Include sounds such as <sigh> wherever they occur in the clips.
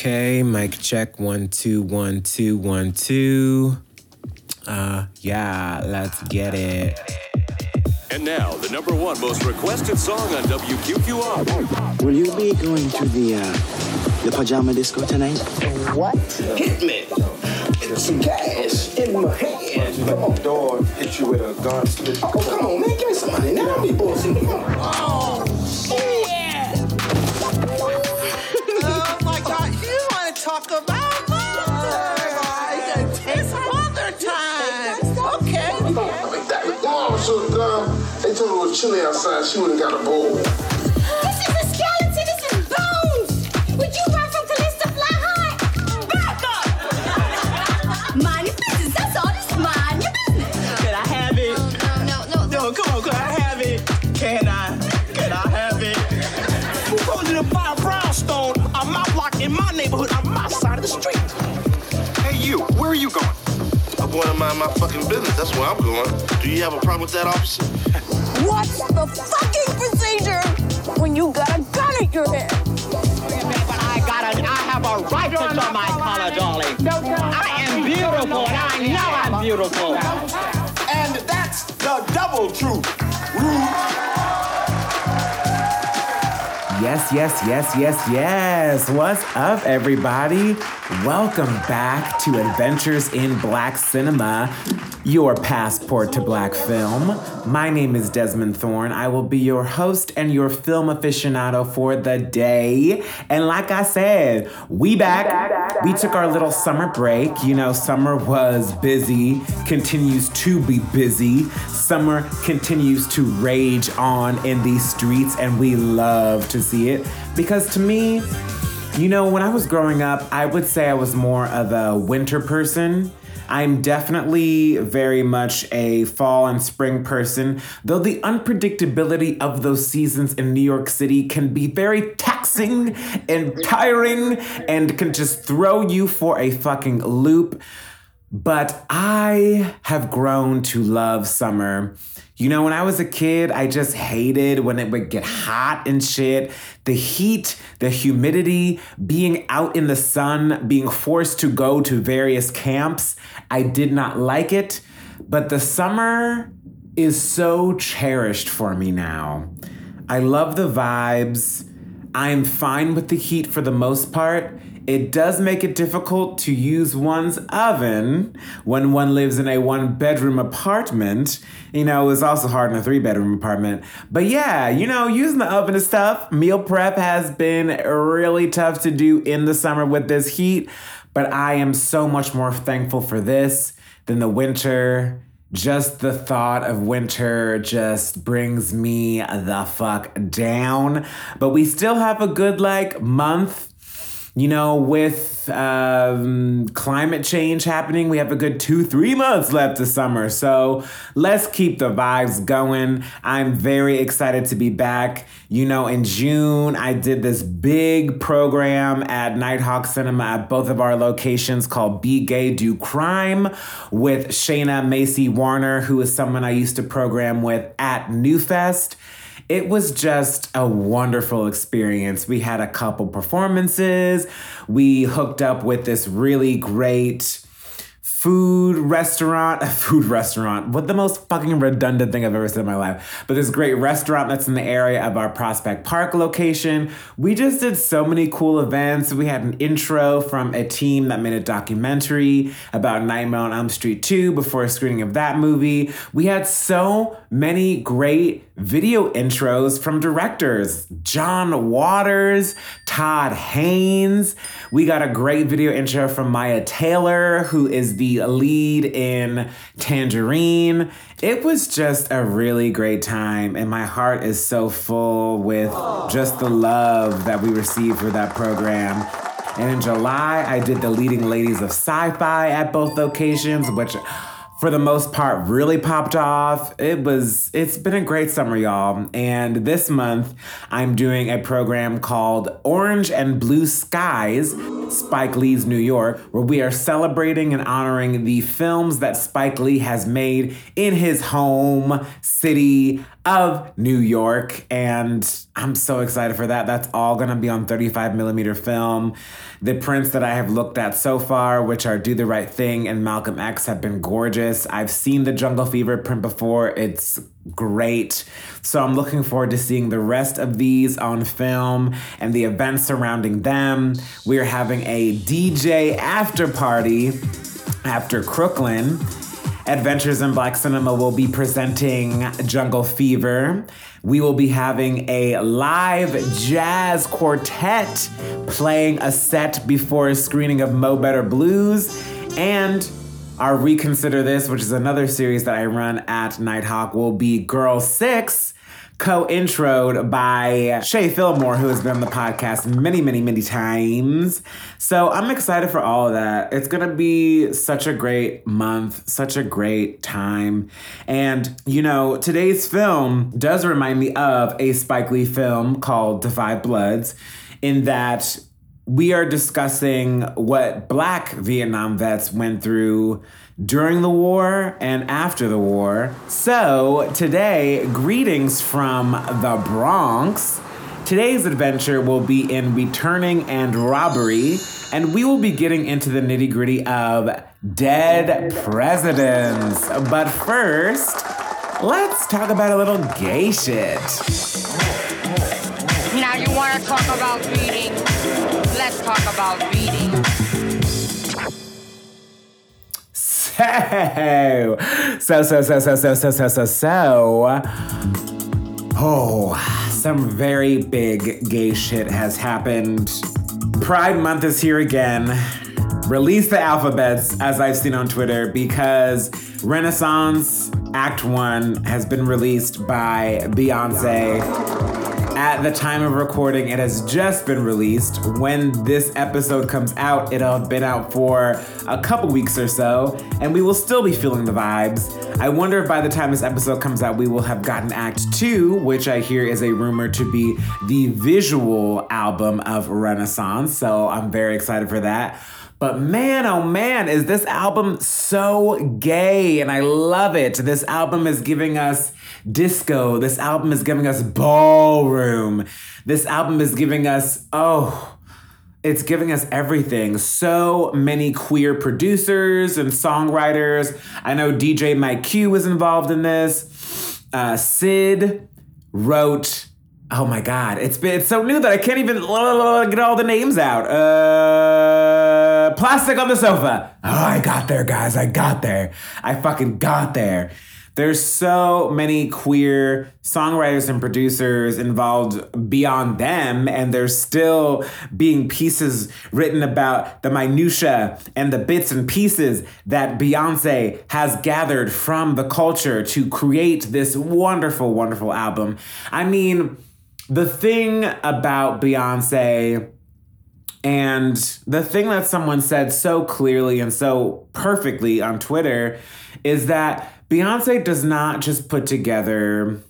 Okay, mic check one two one two one two. Uh, yeah, let's get it. And now, the number one most requested song on WQQR. Will you be going to the uh, the pajama disco tonight? What? Hit me. It's Some cash in my hand. Come on, dog. Hit you with a gun. Oh, come on, man. Give me some money. Now I be bullshitting. Come on. Oh, Oh talk about? Take some time. Okay. Mom have gone. They told her it was chilly outside. She wouldn't got a bowl. I'm going to mind my fucking business. That's where I'm going. Do you have a problem with that, officer? What's the fucking procedure when you got a gun at your head? But I got a, I have a right to show my color, darling. I am beautiful, and I know I'm beautiful. And that's the double truth. Rude. Yes, yes, yes, yes, yes. What's up, everybody? Welcome back to Adventures in Black Cinema, your passport to black film. My name is Desmond Thorne. I will be your host and your film aficionado for the day. And like I said, we back. We took our little summer break. You know, summer was busy, continues to be busy. Summer continues to rage on in these streets, and we love to see it because to me, you know, when I was growing up, I would say I was more of a winter person. I'm definitely very much a fall and spring person, though the unpredictability of those seasons in New York City can be very taxing and tiring and can just throw you for a fucking loop. But I have grown to love summer. You know, when I was a kid, I just hated when it would get hot and shit. The heat, the humidity, being out in the sun, being forced to go to various camps. I did not like it. But the summer is so cherished for me now. I love the vibes. I'm fine with the heat for the most part. It does make it difficult to use one's oven when one lives in a one bedroom apartment. You know, it was also hard in a three bedroom apartment. But yeah, you know, using the oven is tough. Meal prep has been really tough to do in the summer with this heat. But I am so much more thankful for this than the winter. Just the thought of winter just brings me the fuck down. But we still have a good like month you know, with um, climate change happening, we have a good two, three months left of summer. So let's keep the vibes going. I'm very excited to be back. You know, in June, I did this big program at Nitehawk Cinema at both of our locations called Be Gay, Do Crime with Shayna Macy Warner, who is someone I used to program with at Newfest it was just a wonderful experience. We had a couple performances. We hooked up with this really great food restaurant, a food restaurant, what the most fucking redundant thing I've ever said in my life. But this great restaurant that's in the area of our Prospect Park location. We just did so many cool events. We had an intro from a team that made a documentary about Nightmare on Elm Street 2 before a screening of that movie. We had so many great video intros from directors John Waters, Todd Haynes. We got a great video intro from Mya Taylor, who is the lead in Tangerine. It was just a really great time, and my heart is so full with just the love that we received for that program. And in July, I did the leading ladies of sci fi at both locations, which for the most part really popped off. It was it's been a great summer y'all. And this month I'm doing a program called Orange and Blue Skies, Spike Lee's New York, where we are celebrating and honoring the films that Spike Lee has made in his home city of New York. And I'm so excited for that. That's all gonna be on 35 millimeter film. The prints that I have looked at so far, which are Do the Right Thing and Malcolm X, have been gorgeous. I've seen the Jungle Fever print before, it's great. So I'm looking forward to seeing the rest of these on film and the events surrounding them. We are having a DJ after party after Crooklyn. Adventures in Black Cinema will be presenting Jungle Fever. We will be having a live jazz quartet playing a set before a screening of Mo Better Blues. And our Reconsider This, which is another series that I run at Nitehawk, will be Girl Six co-introed by Shay Fillmore, who has been on the podcast many, many, many times. So I'm excited for all of that. It's gonna be such a great month, such a great time. And you know, today's film does remind me of a Spike Lee film called 5 Bloods, in that we are discussing what black Vietnam vets went through during the war and after the war. So, today, greetings from the Bronx. Today's adventure will be in returning and robbery, and we will be getting into the nitty gritty of dead presidents. But first, let's talk about a little gay shit. Now you want to talk about reading? Let's talk about reading. So, so, so, so, so, so, so, so, so. Oh, some very big gay shit has happened. Pride Month is here again. Release the alphabets, as I've seen on Twitter, because Renaissance Act 1 has been released by Beyonce. At the time of recording, it has just been released. When this episode comes out, it'll have been out for a couple weeks or so, and we will still be feeling the vibes. I wonder if by the time this episode comes out, we will have gotten Act 2, which I hear is a rumor to be the visual album of Renaissance. So I'm very excited for that. But man, oh man, is this album so gay and I love it. This album is giving us disco. This album is giving us ballroom. This album is giving us, oh, it's giving us everything. So many queer producers and songwriters. I know DJ Mike Q was involved in this. Uh, Syd wrote Oh my god, it's been it's so new that I can't even get all the names out. Uh, plastic on the sofa. Oh, I got there, guys. I got there. I fucking got there. There's so many queer songwriters and producers involved beyond them, and there's still being pieces written about the minutia and the bits and pieces that Beyonce has gathered from the culture to create this wonderful, wonderful album. I mean the thing about Beyonce and the thing that someone said so clearly and so perfectly on Twitter is that Beyonce does not just put together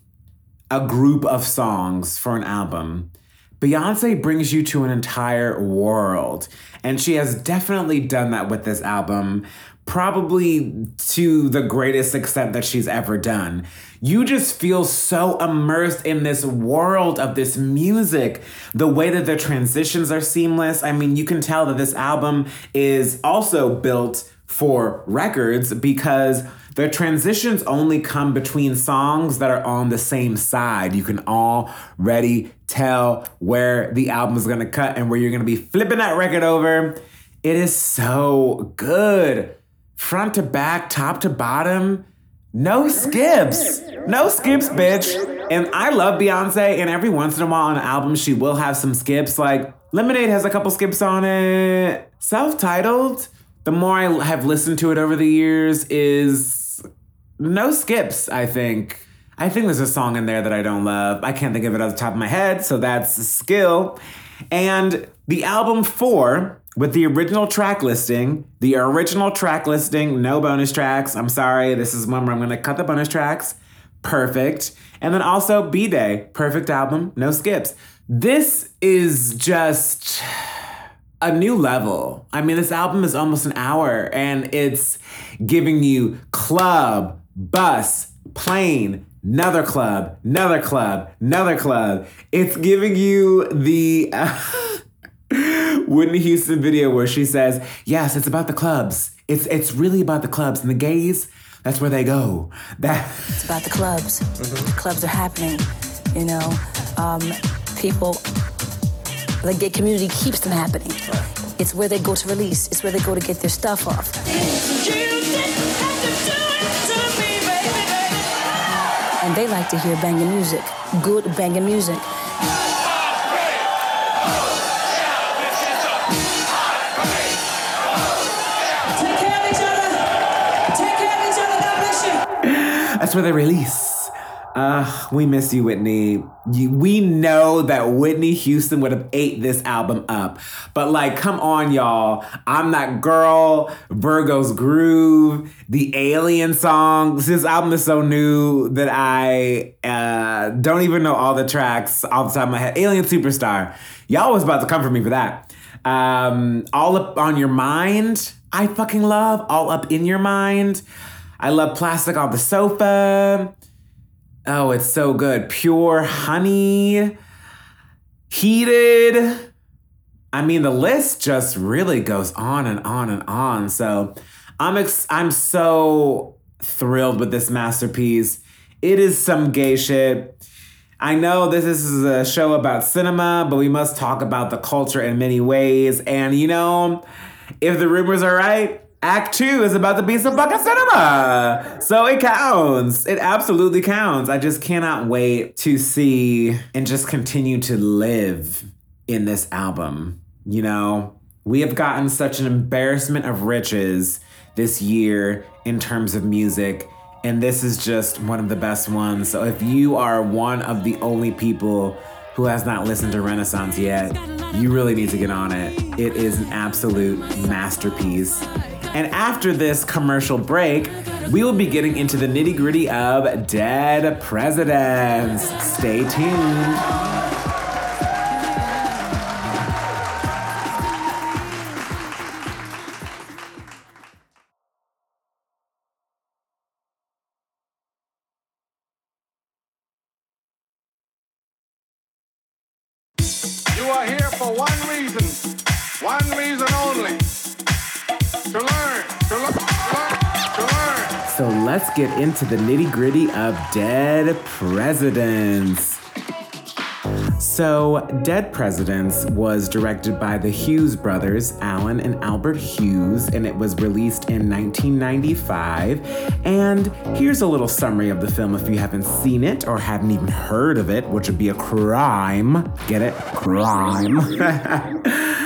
a group of songs for an album. Beyonce brings you to an entire world. And she has definitely done that with this album, probably to the greatest extent that she's ever done you just feel so immersed in this world of this music. The way that the transitions are seamless. I mean, you can tell that this album is also built for records because the transitions only come between songs that are on the same side. You can already tell where the album is gonna cut and where you're gonna be flipping that record over. It is so good. Front to back, top to bottom. No skips. No skips, bitch. And I love Beyonce, and every once in a while on an album, she will have some skips. Like Lemonade has a couple skips on it. Self titled, the more I have listened to it over the years, is no skips, I think. I think there's a song in there that I don't love. I can't think of it off the top of my head, so that's a skill. And the album four, with the original track listing, the original track listing, no bonus tracks. I'm sorry, this is one where I'm gonna cut the bonus tracks. Perfect. And then also B Day, perfect album, no skips. This is just a new level. I mean, this album is almost an hour and it's giving you club, bus, plane, another club, another club, another club. It's giving you the <laughs> Whitney Houston video where she says, "Yes, it's about the clubs. It's it's really about the clubs and the gays. That's where they go. That <laughs> It's about the clubs. The clubs are happening. You know, um, people, the gay community keeps them happening. It's where they go to release. It's where they go to get their stuff off. And they like to hear banging music, good banging music. Take care of each other. Take care of each other. God bless you. That's where they release. Uh, we miss you, Whitney. You, we know that Whitney Houston would have ate this album up. But like, come on, y'all. I'm that girl, Virgo's Groove, the Alien songs. This album is so new that I uh, don't even know all the tracks off the top of my head. Alien Superstar. Y'all was about to come for me for that. Um, all up on your mind. I fucking love all up in your mind. I love plastic on the sofa. Oh, it's so good. Pure honey. Heated. I mean, the list just really goes on and on and on. So I'm ex- I'm so thrilled with this masterpiece. It is some gay shit. I know this is a show about cinema, but we must talk about the culture in many ways. And you know, if the rumors are right, Act Two is about to be some fucking cinema. So it counts. It absolutely counts. I just cannot wait to see and just continue to live in this album. You know, we have gotten such an embarrassment of riches this year in terms of music. And this is just one of the best ones. So if you are one of the only people who has not listened to Renaissance yet, you really need to get on it. It is an absolute masterpiece. And after this commercial break, we will be getting into the nitty gritty of Dead Presidents. Stay tuned. So let's get into the nitty gritty of Dead Presidents. So, Dead Presidents was directed by the Hughes brothers, Alan and Albert Hughes, and it was released in 1995. And here's a little summary of the film if you haven't seen it or haven't even heard of it, which would be a crime. Get it? Crime.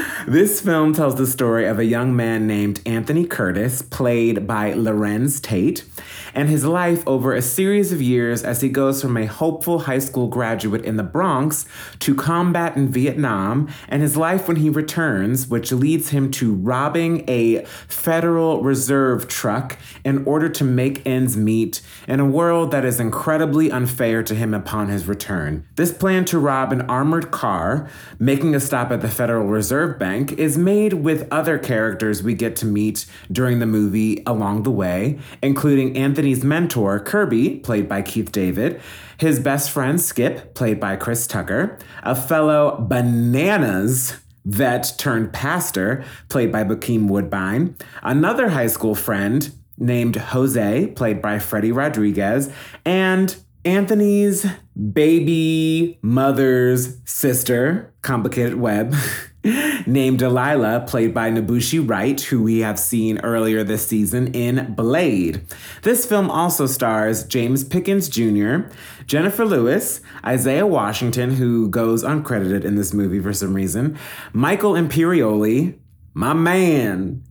<laughs> This film tells the story of a young man named Anthony Curtis, played by Larenz Tate, and his life over a series of years as he goes from a hopeful high school graduate in the Bronx to combat in Vietnam, and his life when he returns, which leads him to robbing a Federal Reserve truck in order to make ends meet in a world that is incredibly unfair to him upon his return. This plan to rob an armored car, making a stop at the Federal Reserve Bank, is made with other characters we get to meet during the movie along the way, including Anthony's mentor, Kirby, played by Keith David, his best friend, Skip, played by Chris Tucker, a fellow bananas vet turned pastor, played by Bokeem Woodbine, another high school friend named Jose, played by Freddy Rodriguez, and Anthony's baby mother's sister, complicated web, <laughs> named Delilah, played by N'Bushe Wright, who we have seen earlier this season in Blade. This film also stars James Pickens Jr., Jennifer Lewis, Isaiah Washington, who goes uncredited in this movie for some reason, Michael Imperioli, my man,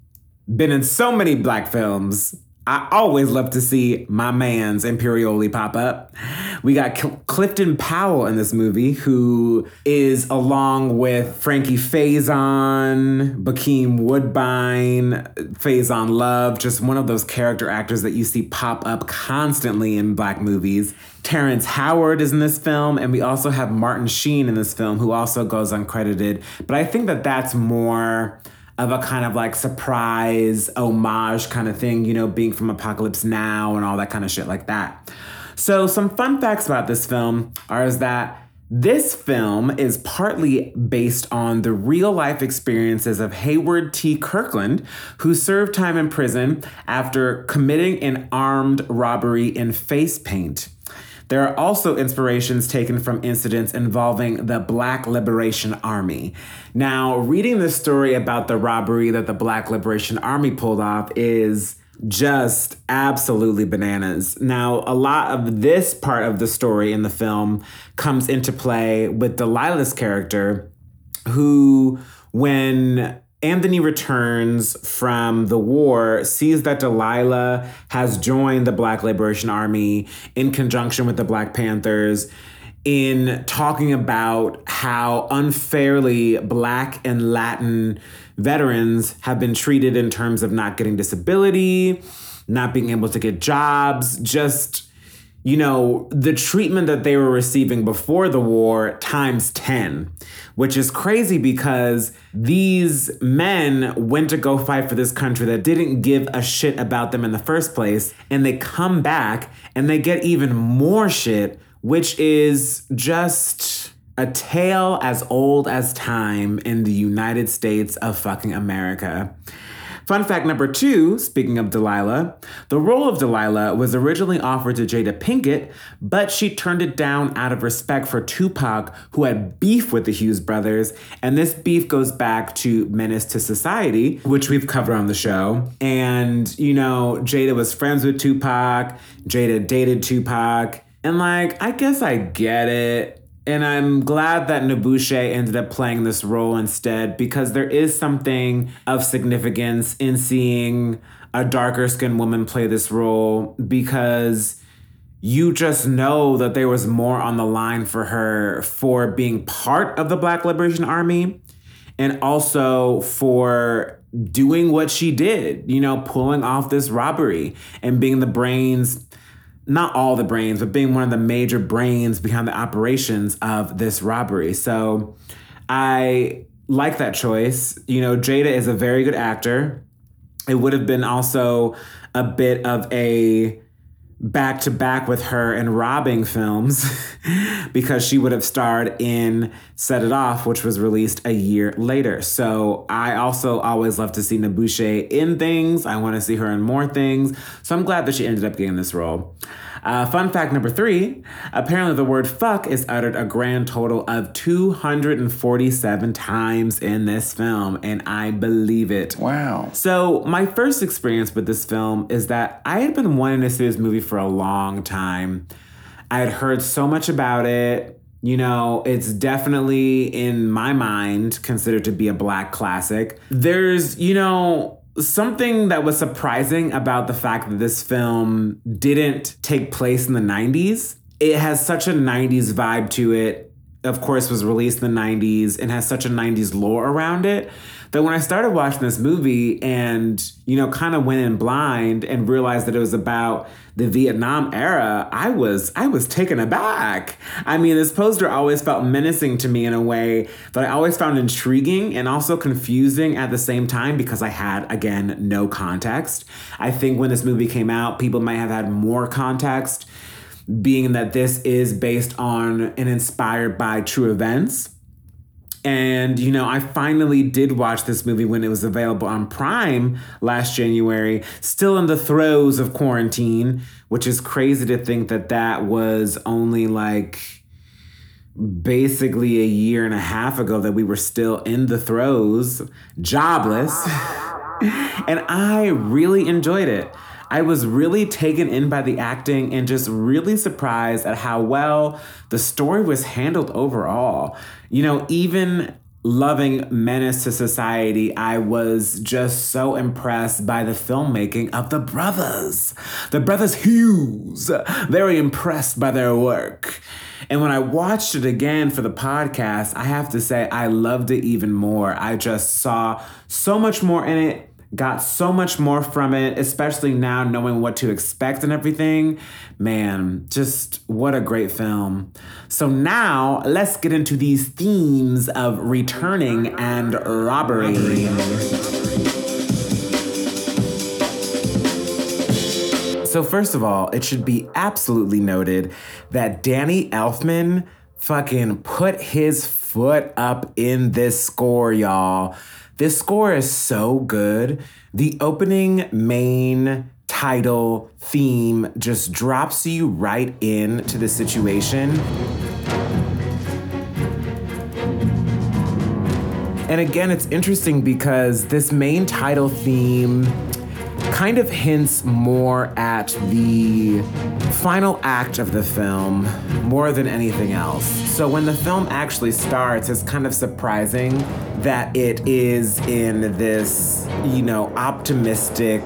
been in so many black films. I always love to see my man's Imperioli pop up. We got Cl- Clifton Powell in this movie, who is along with Frankie Faison, Bokeem Woodbine, Faizon Love, just one of those character actors that you see pop up constantly in black movies. Terrence Howard is in this film, and we also have Martin Sheen in this film, who also goes uncredited. But I think that that's more of a kind of like surprise homage kind of thing, you know, being from Apocalypse Now and all that kind of shit like that. So, some fun facts about this film are is that this film is partly based on the real life experiences of Haywood T. Kirkland, who served time in prison after committing an armed robbery in face paint. There are also inspirations taken from incidents involving the Black Liberation Army. Now, reading the story about the robbery that the Black Liberation Army pulled off is just absolutely bananas. Now, a lot of this part of the story in the film comes into play with Delilah's character, who, when Anthony returns from the war, sees that Delilah has joined the Black Liberation Army in conjunction with the Black Panthers in talking about how unfairly Black and Latin veterans have been treated in terms of not getting disability, not being able to get jobs, just, you know, the treatment that they were receiving before the war times 10, which is crazy because these men went to go fight for this country that didn't give a shit about them in the first place. And they come back and they get even more shit, which is just a tale as old as time in the United States of fucking America. Fun fact number two, speaking of Delilah, the role of Delilah was originally offered to Jada Pinkett, but she turned it down out of respect for Tupac, who had beef with the Hughes brothers. And this beef goes back to Menace to Society, which we've covered on the show. And, you know, Jada was friends with Tupac, Jada dated Tupac. And, like, I guess I get it. And I'm glad that N'Bushe ended up playing this role instead because there is something of significance in seeing a darker skinned woman play this role because you just know that there was more on the line for her for being part of the Black Liberation Army and also for doing what she did, you know, pulling off this robbery and being the brains not all the brains, but being one of the major brains behind the operations of this robbery. So I like that choice. You know, Jada is a very good actor. It would have been also a bit of a back to back with her in robbing films <laughs> because she would have starred in Set It Off, which was released a year later. So I also always love to see N'Bushe in things. I want to see her in more things. So I'm glad that she ended up getting this role. Uh, fun fact number three apparently, the word fuck is uttered a grand total of 247 times in this film, and I believe it. Wow. So, my first experience with this film is that I had been wanting to see this movie for a long time. I had heard so much about it. You know, it's definitely in my mind considered to be a black classic. There's, you know, something that was surprising about the fact that this film didn't take place in the 90s. It has such a 90s vibe to it. Of course, was released in the 90s and has such a 90s lore around it that when I started watching this movie and, you know, kind of went in blind and realized that it was about the Vietnam era, I was I was taken aback. I mean, this poster always felt menacing to me in a way that I always found intriguing and also confusing at the same time because I had again no context. I think when this movie came out, people might have had more context being that this is based on and inspired by true events. And, you know, I finally did watch this movie when it was available on Prime last January, still in the throes of quarantine, which is crazy to think that that was only like basically a year and a half ago that we were still in the throes, jobless. <laughs> and I really enjoyed it. I was really taken in by the acting and just really surprised at how well the story was handled overall. You know, even loving Menace to Society, I was just so impressed by the filmmaking of the brothers. The brothers Hughes. Very impressed by their work. And when I watched it again for the podcast, I have to say I loved it even more. I just saw so much more in it got so much more from it, especially now knowing what to expect and everything. Man, just what a great film. So now let's get into these themes of returning and robbery. So, first of all, it should be absolutely noted that Danny Elfman fucking put his foot up in this score, y'all. This score is so good. The opening main title theme just drops you right into the situation. And again, it's interesting because this main title theme kind of hints more at the final act of the film more than anything else. So when the film actually starts, it's kind of surprising that it is in this, you know, optimistic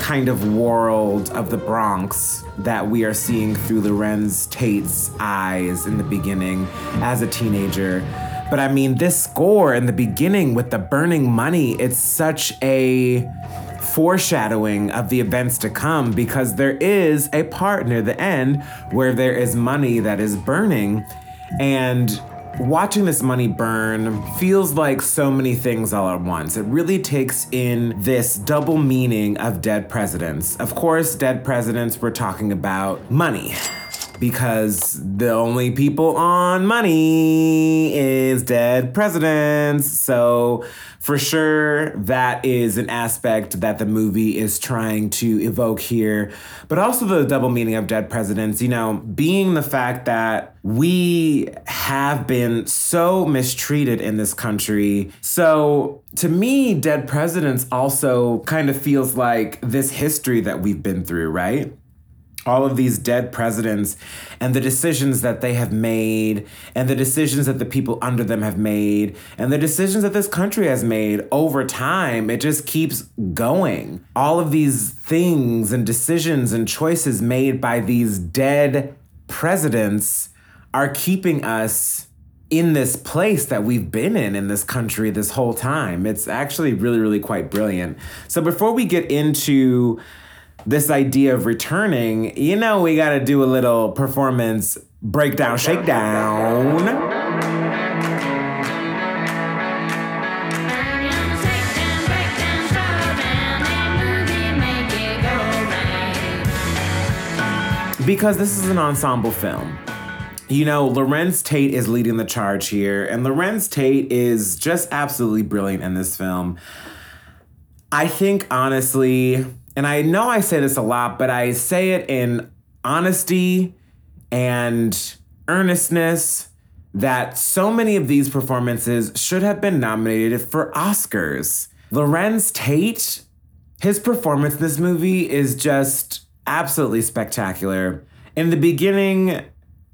kind of world of the Bronx that we are seeing through Larenz Tate's eyes in the beginning as a teenager. But I mean, this score in the beginning with the burning money, it's such a foreshadowing of the events to come because there is a part near the end where there is money that is burning. And watching this money burn feels like so many things all at once. It really takes in this double meaning of dead presidents. Of course, dead presidents, we're talking about money because the only people on money is dead presidents. So, for sure, that is an aspect that the movie is trying to evoke here. But also the double meaning of dead presidents, you know, being the fact that we have been so mistreated in this country. So, to me, dead presidents also kind of feels like this history that we've been through, right? All of these dead presidents and the decisions that they have made and the decisions that the people under them have made and the decisions that this country has made over time it just keeps going all of these things and decisions and choices made by these dead presidents are keeping us in this place that we've been in in this country this whole time. It's actually really, really quite brilliant. So, before we get into this idea of returning, you know, we got to do a little performance breakdown, shakedown. Because this is an ensemble film. You know, Larenz Tate is leading the charge here, and Larenz Tate is just absolutely brilliant in this film. I think, honestly, and I know I say this a lot, but I say it in honesty and earnestness that so many of these performances should have been nominated for Oscars. Larenz Tate, his performance in this movie is just absolutely spectacular. In the beginning,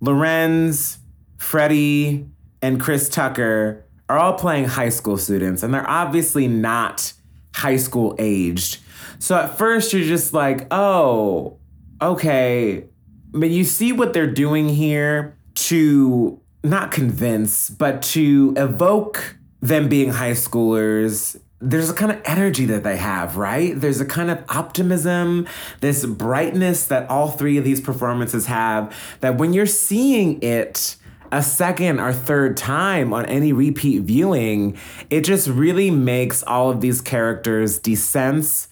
Larenz, Freddy, and Chris Tucker are all playing high school students, and they're obviously not high school aged. So at first you're just like, oh, okay. But you see what they're doing here to not convince, but to evoke them being high schoolers. There's a kind of energy that they have, right? There's a kind of optimism, this brightness that all three of these performances have. That when you're seeing it, a second or third time on any repeat viewing, it just really makes all of these characters' descents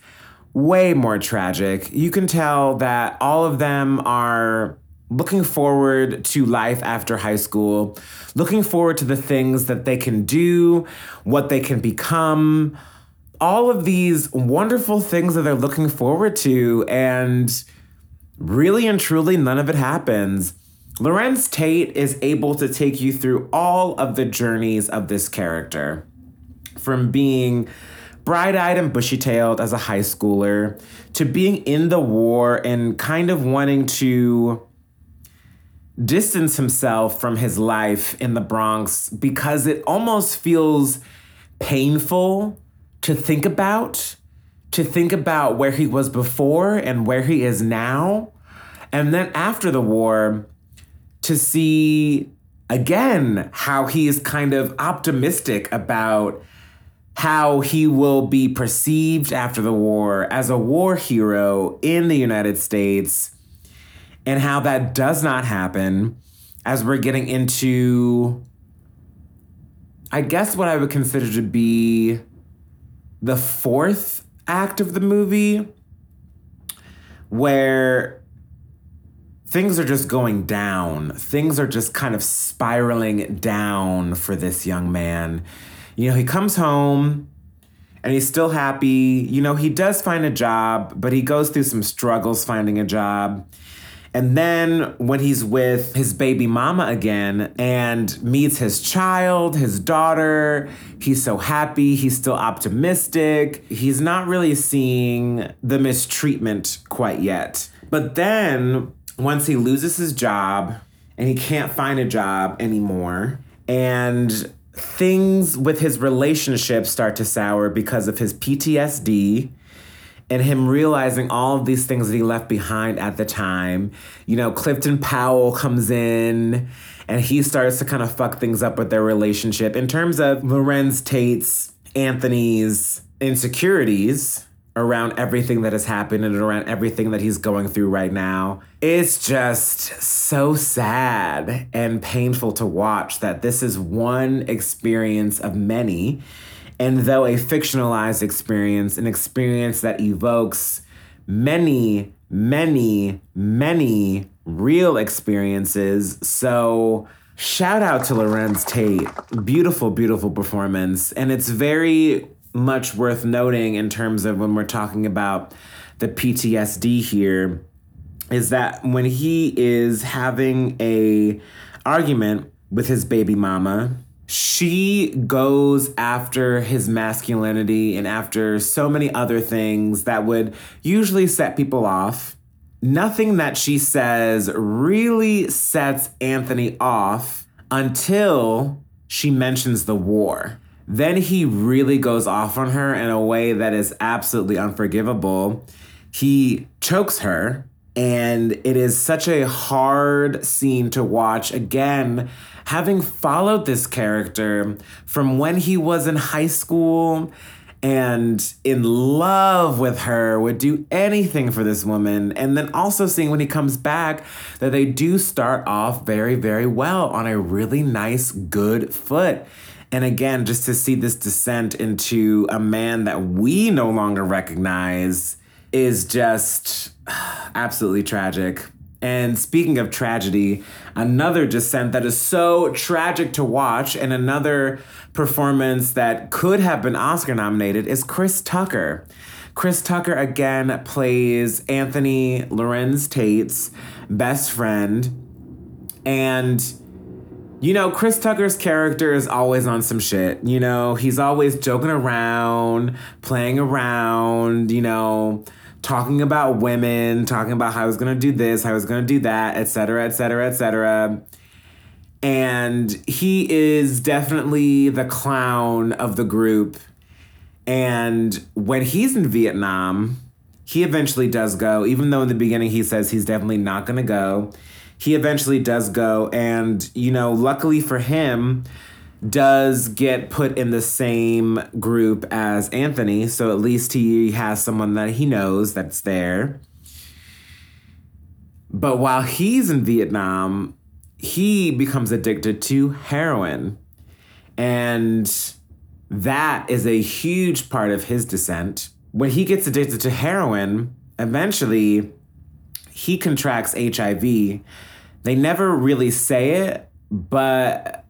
way more tragic. You can tell that all of them are looking forward to life after high school, looking forward to the things that they can do, what they can become, all of these wonderful things that they're looking forward to. And really and truly, none of it happens. Larenz Tate is able to take you through all of the journeys of this character from being bright eyed and bushy tailed as a high schooler to being in the war and kind of wanting to distance himself from his life in the Bronx because it almost feels painful to think about, to think about where he was before and where he is now. And then after the war, to see again how he is kind of optimistic about how he will be perceived after the war as a war hero in the United States and how that does not happen as we're getting into I guess what I would consider to be the fourth act of the movie where things are just going down. Things are just kind of spiraling down for this young man. You know, he comes home and he's still happy. You know, he does find a job, but he goes through some struggles finding a job. And then when he's with his baby mama again and meets his child, his daughter, he's so happy. He's still optimistic. He's not really seeing the mistreatment quite yet. But then once he loses his job and he can't find a job anymore, and things with his relationship start to sour because of his PTSD and him realizing all of these things that he left behind at the time. You know, Clifton Powell comes in and he starts to kind of fuck things up with their relationship in terms of Larenz Tate's, Anthony's insecurities around everything that has happened and around everything that he's going through right now. It's just so sad and painful to watch that this is one experience of many. And though a fictionalized experience, an experience that evokes many, many, many real experiences. So, shout out to Larenz Tate. Beautiful, beautiful performance. And it's very much worth noting in terms of when we're talking about the PTSD here is that when he is having a argument with his baby mama she goes after his masculinity and after so many other things that would usually set people off. Nothing that she says really sets Anthony off until she mentions the war then he really goes off on her in a way that is absolutely unforgivable. He chokes her, and it is such a hard scene to watch. Again, having followed this character from when he was in high school and in love with her, would do anything for this woman. And then also seeing when he comes back that they do start off very, very well on a really nice, good foot. And again, just to see this descent into a man that we no longer recognize is just <sighs> absolutely tragic. And speaking of tragedy, another descent that is so tragic to watch, and another performance that could have been Oscar nominated is Chris Tucker. Chris Tucker again plays Anthony Larenz Tate's best friend. And you know, Chris Tucker's character is always on some shit. You know, he's always joking around, playing around, you know, talking about women, talking about how he's gonna do this, how he's gonna do that, etc., etc., etc. And he is definitely the clown of the group. And when he's in Vietnam, he eventually does go, even though in the beginning he says he's definitely not gonna go he eventually does go and you know luckily for him does get put in the same group as Anthony so at least he has someone that he knows that's there. But while he's in Vietnam he becomes addicted to heroin. And that is a huge part of his descent. When he gets addicted to heroin eventually he contracts HIV they never really say it, but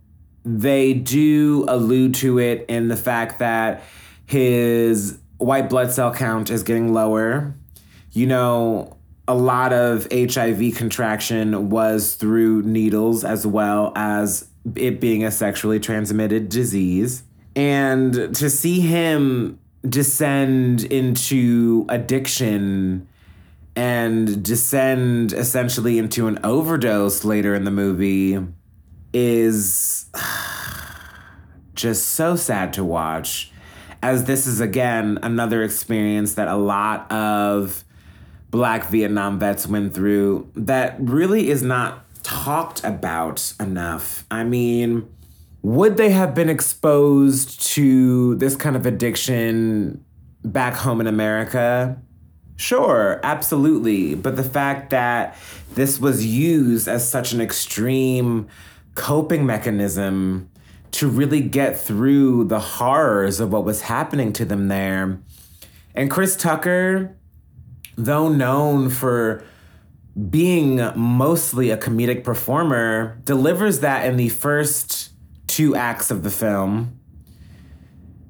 they do allude to it in the fact that his white blood cell count is getting lower. You know, a lot of HIV contraction was through needles as well as it being a sexually transmitted disease. And to see him descend into addiction and descend essentially into an overdose later in the movie is <sighs> just so sad to watch. As this is again another experience that a lot of black Vietnam vets went through that really is not talked about enough. I mean, would they have been exposed to this kind of addiction back home in America? Sure, absolutely. But the fact that this was used as such an extreme coping mechanism to really get through the horrors of what was happening to them there. And Chris Tucker, though known for being mostly a comedic performer, delivers that in the first two acts of the film.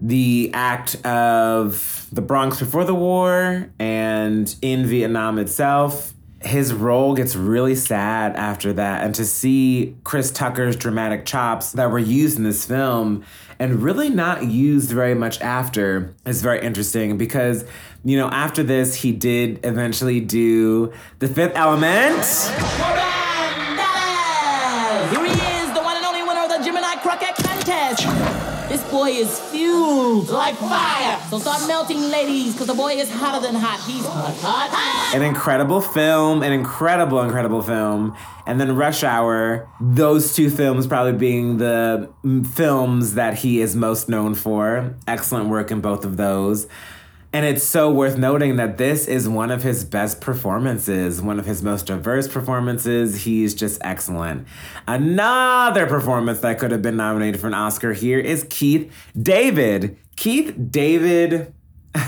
The act of the Bronx before the war and in Vietnam itself. His role gets really sad after that. And to see Chris Tucker's dramatic chops that were used in this film and really not used very much after is very interesting because, you know, after this, he did eventually do The Fifth Element. This boy is fueled like fire. So start melting, ladies, because the boy is hotter than hot. He's hot, hot, hot. An incredible film, an incredible, incredible film. And then Rush Hour, those two films probably being the films that he is most known for. Excellent work in both of those. And it's so worth noting that this is one of his best performances, one of his most diverse performances. He's just excellent. Another performance that could have been nominated for an Oscar here is Keith David. Keith David. <laughs>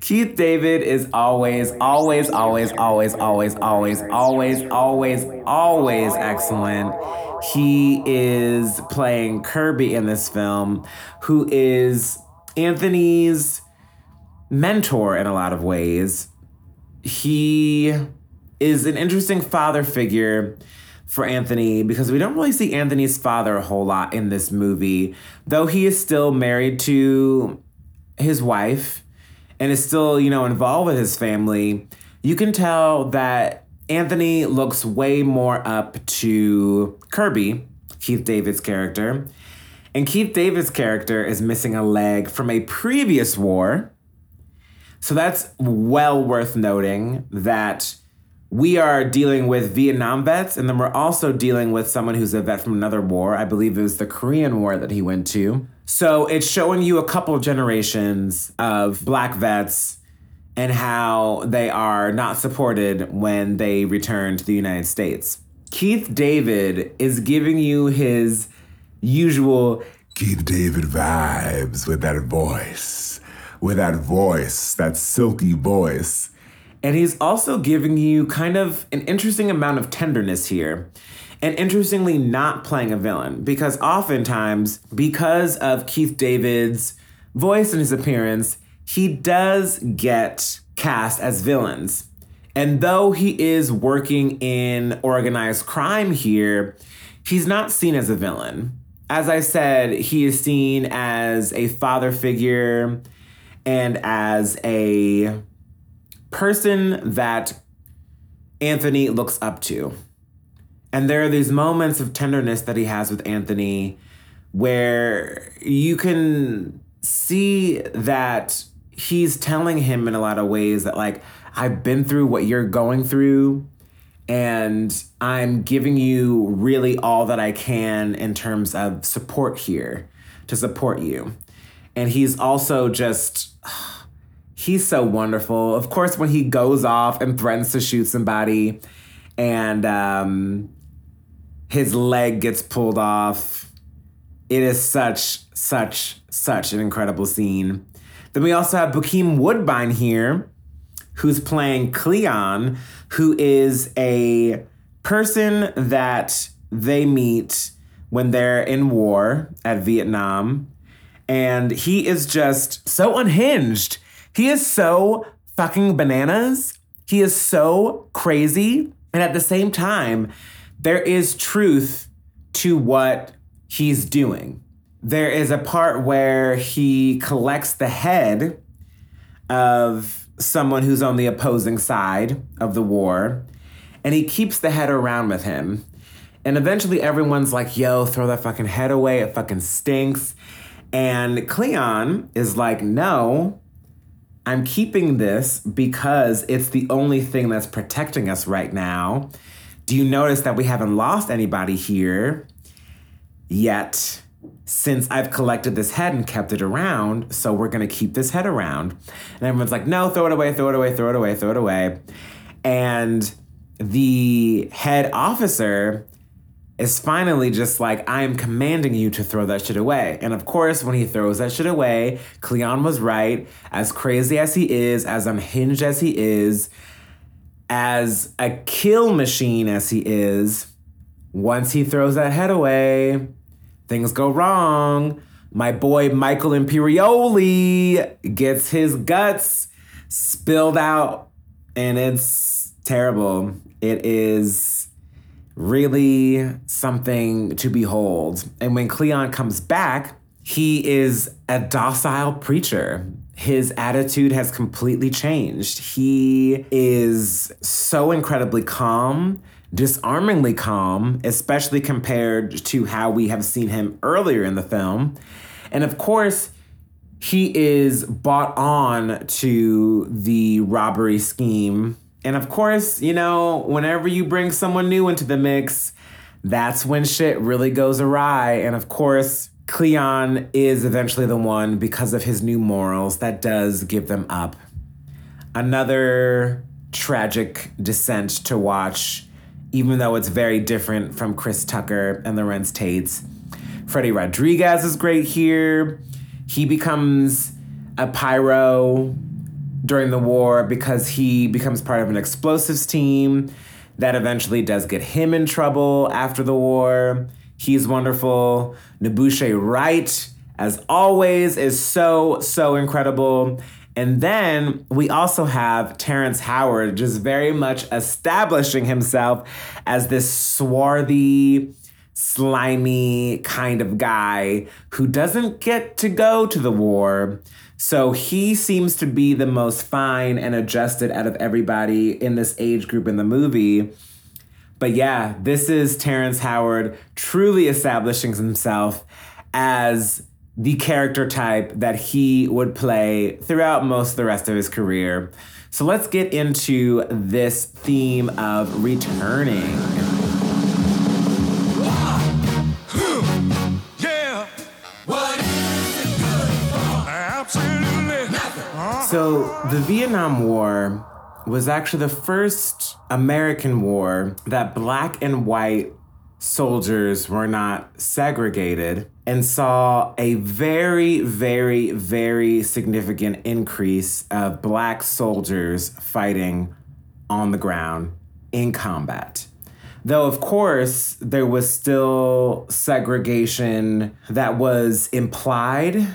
Keith David is always, always, always, always, always, always, always, always, always excellent. He is playing Kirby in this film, who is Anthony's mentor in a lot of ways. He is an interesting father figure for Anthony because we don't really see Anthony's father a whole lot in this movie, though he is still married to his wife and is still, you know, involved with his family. You can tell that Anthony looks way more up to Kirby, Keith David's character. And Keith David's character is missing a leg from a previous war. So that's well worth noting that we are dealing with Vietnam vets, and then we're also dealing with someone who's a vet from another war. I believe it was the Korean War that he went to. So it's showing you a couple generations of black vets and how they are not supported when they return to the United States. Keith David is giving you his usual Keith David vibes with that voice, with that voice, that silky voice. And he's also giving you kind of an interesting amount of tenderness here. And interestingly, not playing a villain. Because oftentimes, because of Keith David's voice and his appearance, he does get cast as villains. And though he is working in organized crime here, he's not seen as a villain. As I said, he is seen as a father figure and as a person that Anthony looks up to. And there are these moments of tenderness that he has with Anthony where you can see that he's telling him in a lot of ways that, like, I've been through what you're going through, and I'm giving you really all that I can in terms of support here to support you. And he's also just <sighs> he's so wonderful. Of course, when he goes off and threatens to shoot somebody and um, his leg gets pulled off, it is such, such, such an incredible scene. Then we also have Bokeem Woodbine here, who's playing Cleon, who is a person that they meet when they're in war at Vietnam. And he is just so unhinged he is so fucking bananas. He is so crazy. And at the same time, there is truth to what he's doing. There is a part where he collects the head of someone who's on the opposing side of the war, and he keeps the head around with him. And eventually everyone's like, yo, throw that fucking head away. It fucking stinks. And Cleon is like, no, I'm keeping this because it's the only thing that's protecting us right now. Do you notice that we haven't lost anybody here yet since I've collected this head and kept it around? So we're gonna keep this head around. And everyone's like, no, throw it away, throw it away, throw it away, throw it away. And the head officer is finally just like, I am commanding you to throw that shit away. And of course, when he throws that shit away, Cleon was right. As crazy as he is, as unhinged as he is, as a kill machine as he is, once he throws that head away, things go wrong. My boy Michael Imperioli gets his guts spilled out, and it's terrible. It is really something to behold. And when Cleon comes back, he is a docile preacher. His attitude has completely changed. He is so incredibly calm, disarmingly calm, especially compared to how we have seen him earlier in the film. And of course, he is bought on to the robbery scheme and of course, you know, whenever you bring someone new into the mix, that's when shit really goes awry. And of course, Cleon is eventually the one because of his new morals that does give them up. Another tragic descent to watch, even though it's very different from Chris Tucker and Larenz Tate's. Freddy Rodriguez is great here. He becomes a pyro during the war because he becomes part of an explosives team that eventually does get him in trouble after the war. He's wonderful. N'Bushe Wright, as always, is so, so incredible. And then we also have Terrence Howard just very much establishing himself as this swarthy, slimy kind of guy who doesn't get to go to the war, so he seems to be the most fine and adjusted out of everybody in this age group in the movie. But yeah, this is Terrence Howard truly establishing himself as the character type that he would play throughout most of the rest of his career. So let's get into this theme of returning. So, the Vietnam War was actually the first American war that black and white soldiers were not segregated and saw a very, very, very significant increase of black soldiers fighting on the ground in combat. Though, of course, there was still segregation that was implied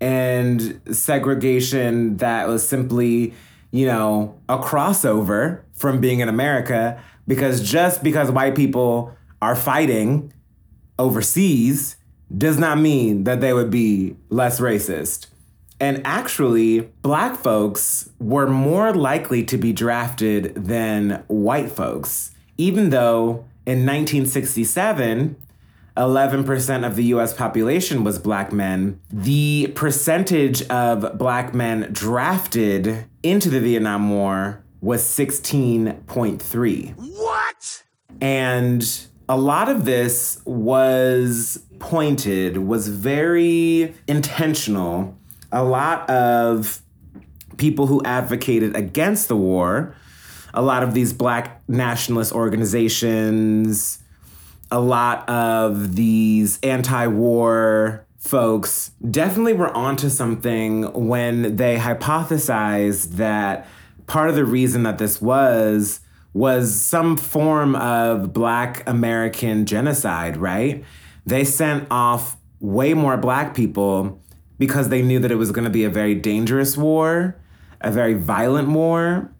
and segregation that was simply, you know, a crossover from being in America because just because white people are fighting overseas does not mean that they would be less racist. And actually, black folks were more likely to be drafted than white folks, even though in 1967, 11% of the US population was black men, the percentage of black men drafted into the Vietnam War was 16.3. What? And a lot of this was pointed, was very intentional. A lot of people who advocated against the war, a lot of these black nationalist organizations, a lot of these anti war folks definitely were onto something when they hypothesized that part of the reason that this was was some form of black American genocide, right? They sent off way more black people because they knew that it was going to be a very dangerous war, a very violent war,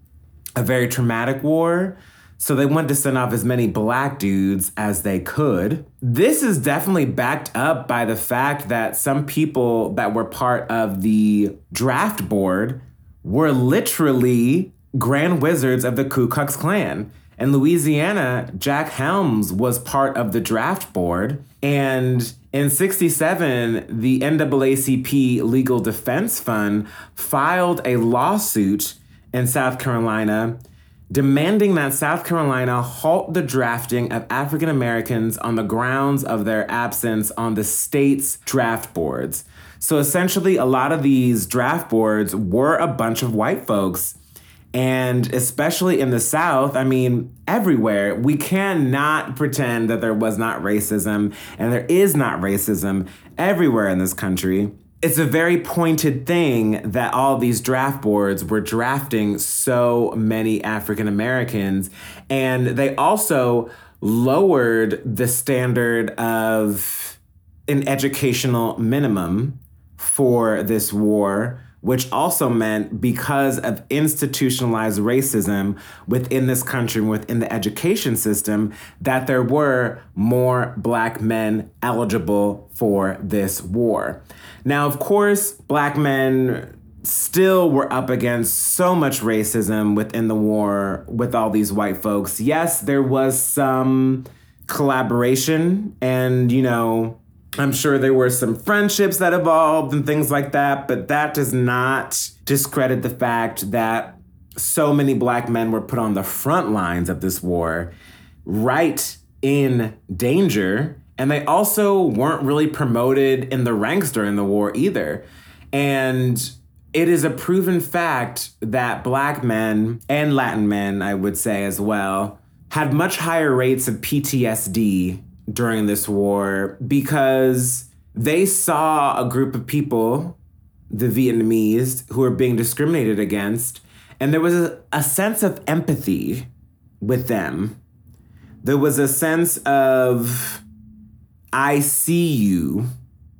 a very traumatic war. So they wanted to send off as many black dudes as they could. This is definitely backed up by the fact that some people that were part of the draft board were literally grand wizards of the Ku Klux Klan. In Louisiana, Jack Helms was part of the draft board. And in 67, the NAACP Legal Defense Fund filed a lawsuit in South Carolina demanding that South Carolina halt the drafting of African Americans on the grounds of their absence on the state's draft boards. So essentially, a lot of these draft boards were a bunch of white folks. And especially in the South, I mean, everywhere, we cannot pretend that there was not racism and there is not racism everywhere in this country. It's a very pointed thing that all these draft boards were drafting so many African Americans. And they also lowered the standard of an educational minimum for this war which also meant because of institutionalized racism within this country within the education system, that there were more black men eligible for this war. Now, of course, black men still were up against so much racism within the war with all these white folks. Yes, there was some collaboration and, you know, I'm sure there were some friendships that evolved and things like that, but that does not discredit the fact that so many black men were put on the front lines of this war, right in danger. And they also weren't really promoted in the ranks during the war either. And it is a proven fact that black men and Latin men, I would say as well, had much higher rates of PTSD during this war because they saw a group of people, the Vietnamese, who were being discriminated against, and there was a, a sense of empathy with them. There was a sense of, I see you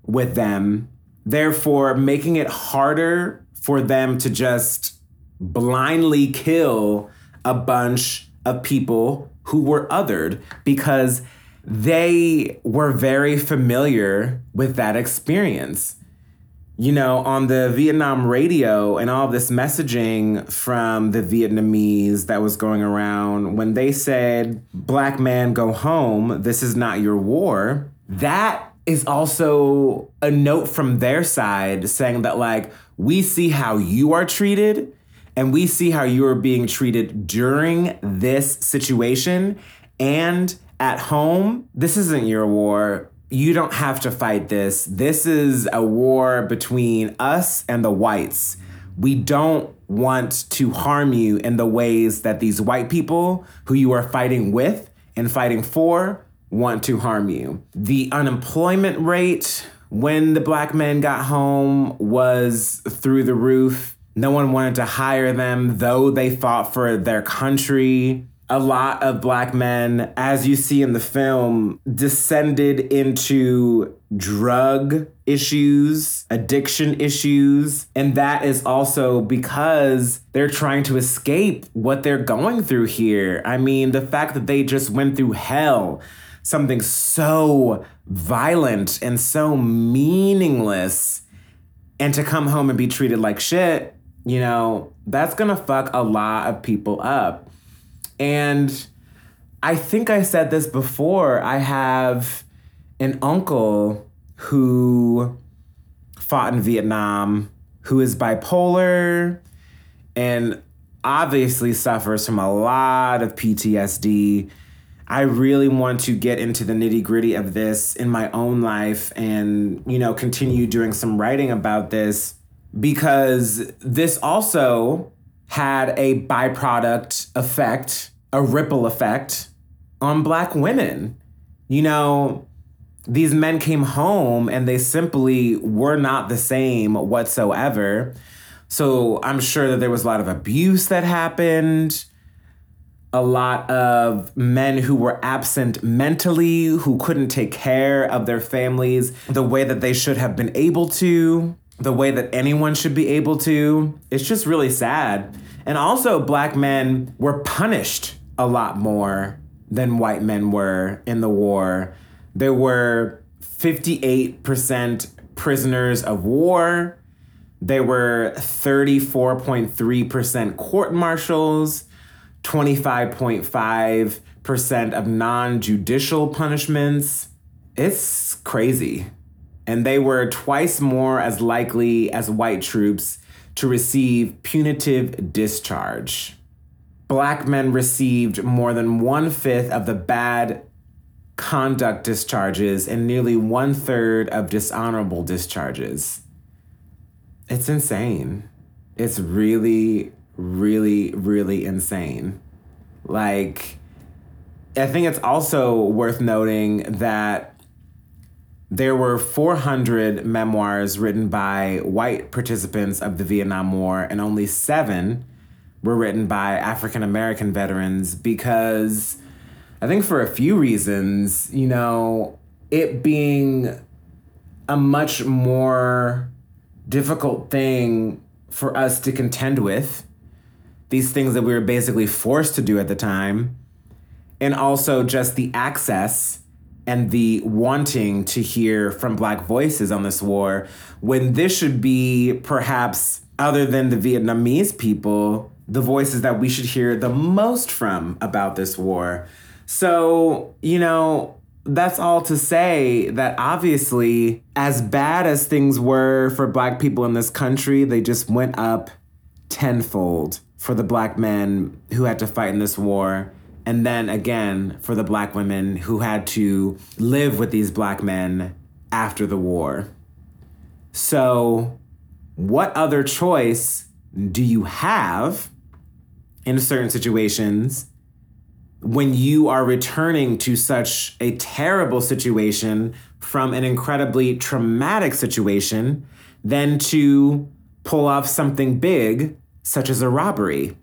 with them, therefore making it harder for them to just blindly kill a bunch of people who were othered because they were very familiar with that experience. You know, on the Vietnam radio and all this messaging from the Vietnamese that was going around, when they said, Black man, go home, this is not your war, that is also a note from their side saying that, like, we see how you are treated and we see how you are being treated during this situation. And at home, this isn't your war. You don't have to fight this. This is a war between us and the whites. We don't want to harm you in the ways that these white people who you are fighting with and fighting for want to harm you. The unemployment rate when the black men got home was through the roof. No one wanted to hire them, though they fought for their country a lot of black men, as you see in the film, descended into drug issues, addiction issues. And that is also because they're trying to escape what they're going through here. I mean, the fact that they just went through hell, something so violent and so meaningless, and to come home and be treated like shit, you know, that's gonna fuck a lot of people up. And I think I said this before. I have an uncle who fought in Vietnam, who is bipolar and obviously suffers from a lot of PTSD. I really want to get into the nitty gritty of this in my own life and, you know, continue doing some writing about this because this also had a byproduct effect a ripple effect on black women. You know, these men came home and they simply were not the same whatsoever. So I'm sure that there was a lot of abuse that happened, a lot of men who were absent mentally, who couldn't take care of their families the way that they should have been able to, the way that anyone should be able to. It's just really sad. And also, black men were punished a lot more than white men were in the war. There were 58% prisoners of war. There were 34.3% court martials, 25.5% of non judicial punishments. It's crazy. And they were twice more as likely as white troops to receive punitive discharge black men received more than one fifth of the bad conduct discharges and nearly one third of dishonorable discharges. It's insane. It's really, really, really insane. Like, I think it's also worth noting that there were 400 memoirs written by white participants of the Vietnam War, and only seven were written by African American veterans because I think for a few reasons, you know, it being a much more difficult thing for us to contend with, these things that we were basically forced to do at the time, and also just the access and the wanting to hear from Black voices on this war, when this should be perhaps, other than the Vietnamese people, the voices that we should hear the most from about this war. So, you know, that's all to say that obviously, as bad as things were for Black people in this country, they just went up tenfold for the Black men who had to fight in this war. And then again, for the Black women who had to live with these Black men after the war. So, what other choice do you have in certain situations when you are returning to such a terrible situation from an incredibly traumatic situation than to pull off something big, such as a robbery.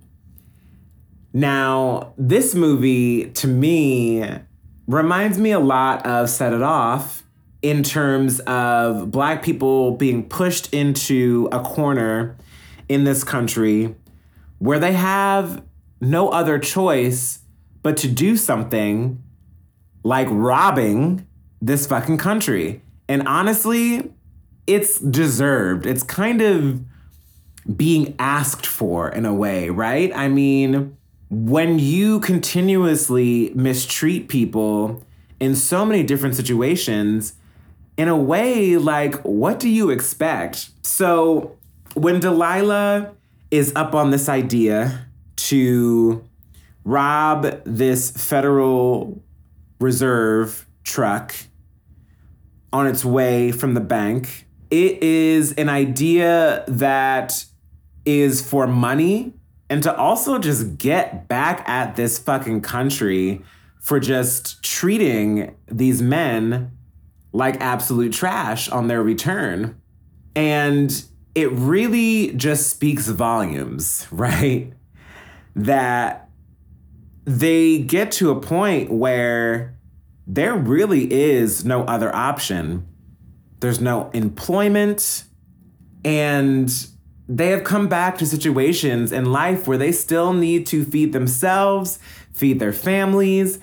Now, this movie to me reminds me a lot of Set It Off in terms of Black people being pushed into a corner in this country where they have no other choice but to do something like robbing this fucking country. And honestly, it's deserved. It's kind of being asked for in a way, right? I mean, when you continuously mistreat people in so many different situations, in a way, like, what do you expect? So, when Delilah is up on this idea to rob this Federal Reserve truck on its way from the bank. It is an idea that is for money and to also just get back at this fucking country for just treating these men like absolute trash on their return. And it really just speaks volumes, <laughs> right? That they get to a point where there really is no other option. There's no employment, and they have come back to situations in life where they still need to feed themselves, feed their families.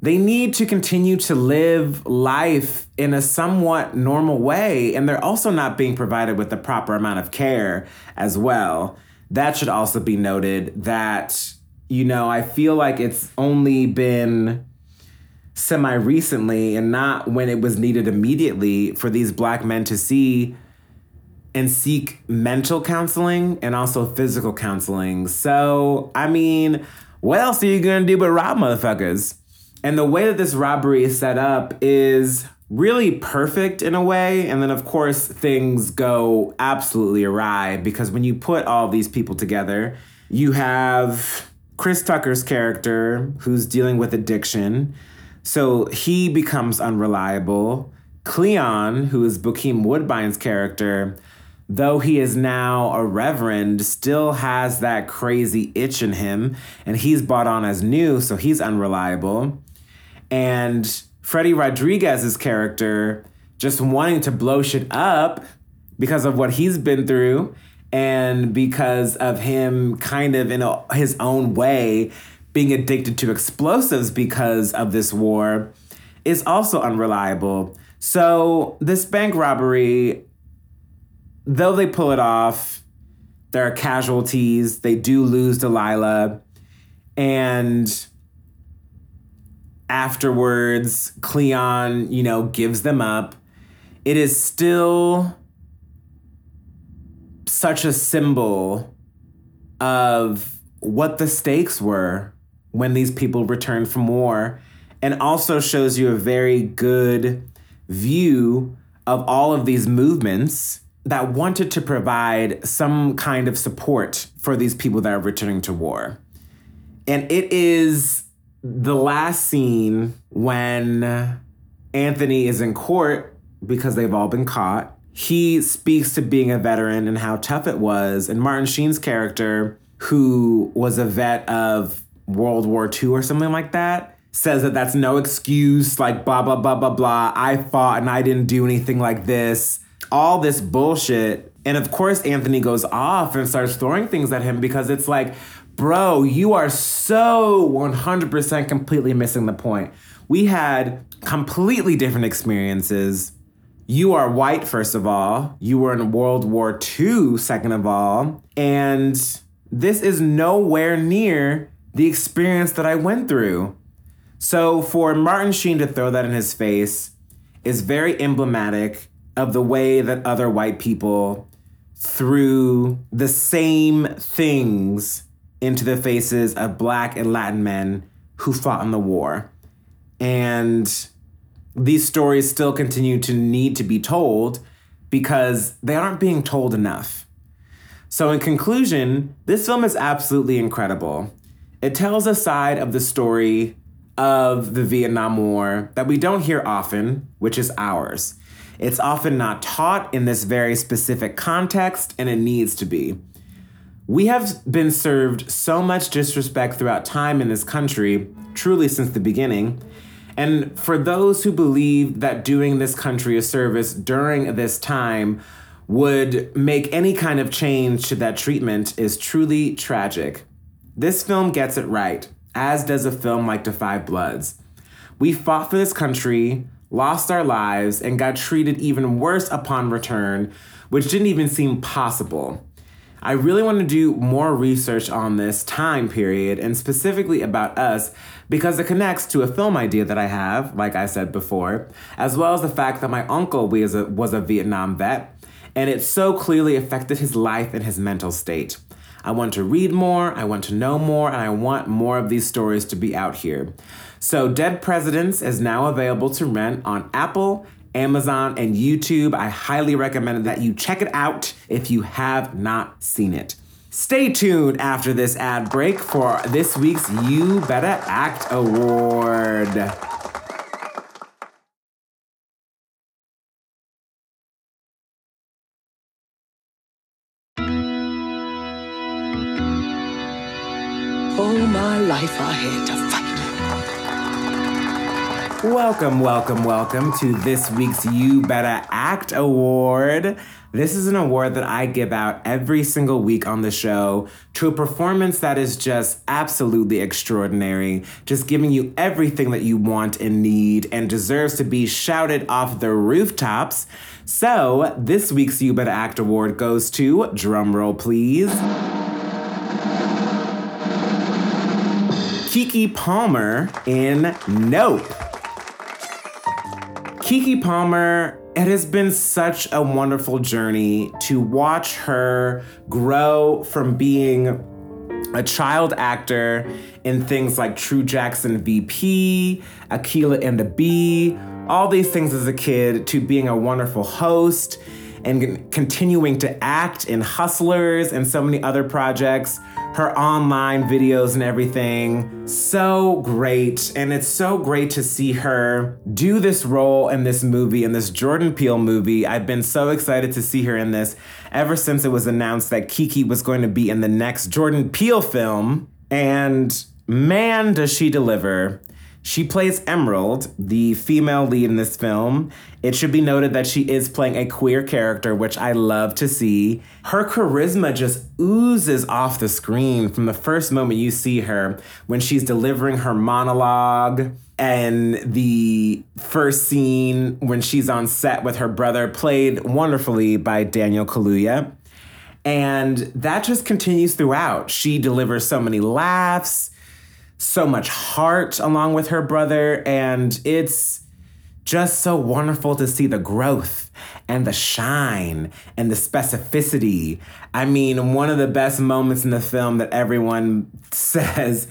They need to continue to live life in a somewhat normal way, and they're also not being provided with the proper amount of care as well. That should also be noted that you know, I feel like it's only been semi recently and not when it was needed immediately for these black men to see and seek mental counseling and also physical counseling. So, I mean, what else are you gonna do but rob motherfuckers? And the way that this robbery is set up is really perfect in a way. And then, of course, things go absolutely awry because when you put all these people together, you have Chris Tucker's character, who's dealing with addiction, so he becomes unreliable. Cleon, who is Bokeem Woodbine's character, though he is now a reverend, still has that crazy itch in him, and he's brought on as new, so he's unreliable. And Freddy Rodriguez's character, just wanting to blow shit up because of what he's been through, and because of him kind of in a, his own way being addicted to explosives because of this war is also unreliable. So this bank robbery, though they pull it off, there are casualties. They do lose Delilah. And afterwards, Cleon, you know, gives them up. It is still such a symbol of what the stakes were when these people returned from war and also shows you a very good view of all of these movements that wanted to provide some kind of support for these people that are returning to war. And it is the last scene when Anthony is in court because they've all been caught. He speaks to being a veteran and how tough it was. And Martin Sheen's character, who was a vet of World War II or something like that, says that that's no excuse, like blah, blah, blah, blah, blah. I fought and I didn't do anything like this. All this bullshit. And of course, Anthony goes off and starts throwing things at him because it's like, bro, you are so 100% completely missing the point. We had completely different experiences. You are white, first of all. You were in World War II, second of all. And this is nowhere near the experience that I went through. So for Martin Sheen to throw that in his face is very emblematic of the way that other white people threw the same things into the faces of black and Latin men who fought in the war. And these stories still continue to need to be told because they aren't being told enough. So, in conclusion, this film is absolutely incredible. It tells a side of the story of the Vietnam War that we don't hear often, which is ours. It's often not taught in this very specific context, and it needs to be. We have been served so much disrespect throughout time in this country, truly since the beginning. And for those who believe that doing this country a service during this time would make any kind of change to that treatment is truly tragic. This film gets it right, as does a film like 5 Bloods. We fought for this country, lost our lives, and got treated even worse upon return, which didn't even seem possible. I really want to do more research on this time period and specifically about us because it connects to a film idea that I have, like I said before, as well as the fact that my uncle was a, was a Vietnam vet and it so clearly affected his life and his mental state. I want to read more, I want to know more, and I want more of these stories to be out here. So, Dead Presidents is now available to rent on Apple Amazon, and YouTube. I highly recommend that you check it out if you have not seen it. Stay tuned after this ad break for this week's You Better Act Award. All my life I had to fight. Welcome, welcome, welcome to this week's You Better Act Award. This is an award that I give out every single week on the show to a performance that is just absolutely extraordinary, just giving you everything that you want and need and deserves to be shouted off the rooftops. So, this week's You Better Act Award goes to, drumroll please. Keke Palmer in Nope. Keke Palmer, it has been such a wonderful journey to watch her grow from being a child actor in things like True Jackson VP, Akeelah and the Bee, all these things as a kid, to being a wonderful host and continuing to act in Hustlers and so many other projects her online videos and everything. So great. And it's so great to see her do this role in this movie, in this Jordan Peele movie. I've been so excited to see her in this ever since it was announced that Keke was going to be in the next Jordan Peele film. And man, does she deliver. She plays Emerald, the female lead in this film. It should be noted that she is playing a queer character, which I love to see. Her charisma just oozes off the screen from the first moment you see her when she's delivering her monologue and the first scene when she's on set with her brother, played wonderfully by Daniel Kaluuya. And that just continues throughout. She delivers so many laughs so much heart along with her brother. And it's just so wonderful to see the growth and the shine and the specificity. I mean, one of the best moments in the film that everyone <laughs> says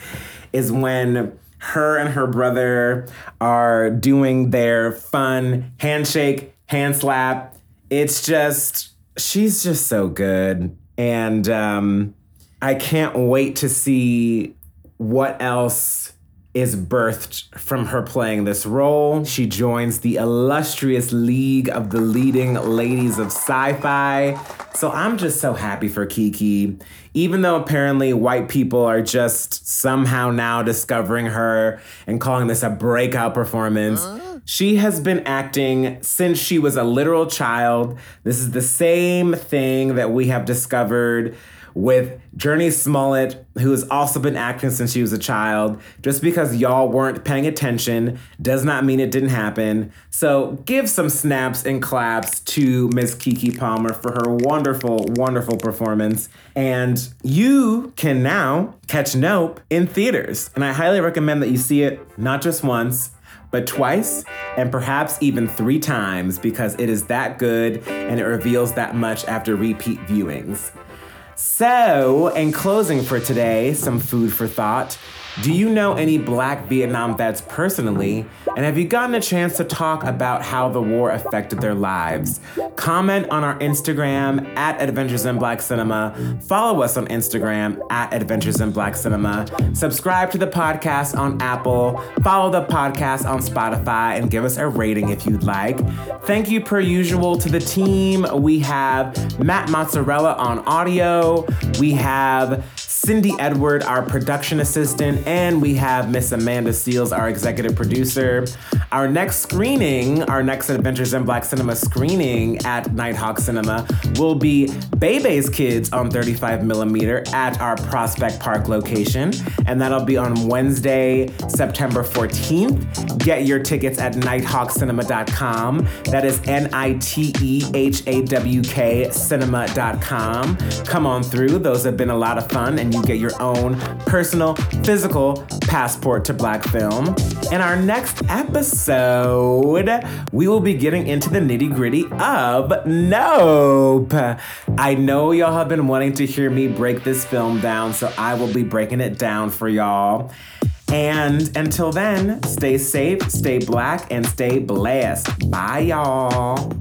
is when her and her brother are doing their fun handshake, hand slap. It's just she's just so good. And um, I can't wait to see what else is birthed from her playing this role. She joins the illustrious league of the leading ladies of sci fi. So I'm just so happy for Keke. Even though apparently white people are just somehow now discovering her and calling this a breakout performance. She has been acting since she was a literal child. This is the same thing that we have discovered with Jurnee Smollett, who has also been acting since she was a child. Just because y'all weren't paying attention does not mean it didn't happen. So give some snaps and claps to Miss Keke Palmer for her wonderful, wonderful performance. And you can now catch Nope in theaters. And I highly recommend that you see it not just once, but twice and perhaps even three times because it is that good and it reveals that much after repeat viewings. So, in closing for today, some food for thought. Do you know any black Vietnam vets personally? And have you gotten a chance to talk about how the war affected their lives? Comment on our Instagram at Adventures in Black Cinema. Follow us on Instagram at Adventures in Black Cinema. Subscribe to the podcast on Apple. Follow the podcast on Spotify and give us a rating if you'd like. Thank you, per usual, to the team. We have Matt Mozzarella on audio. We have Cindy Edward, our production assistant, and we have Miss Amanda Seals, our executive producer. Our next screening, our next Adventures in Black Cinema screening at Nitehawk Cinema will be Bebe's Kids on 35 millimeter at our Prospect Park location, and that'll be on Wednesday, September 14th. Get your tickets at nitehawkcinema.com. That is N I T E H A W K cinema.com. Come on through, those have been a lot of fun, and you get your own personal, physical passport to black film. In our next episode, we will be getting into the nitty gritty of Nope. I know y'all have been wanting to hear me break this film down, so I will be breaking it down for y'all. And until then, stay safe, stay black, and stay blessed. Bye, y'all.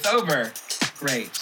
It's over. Great.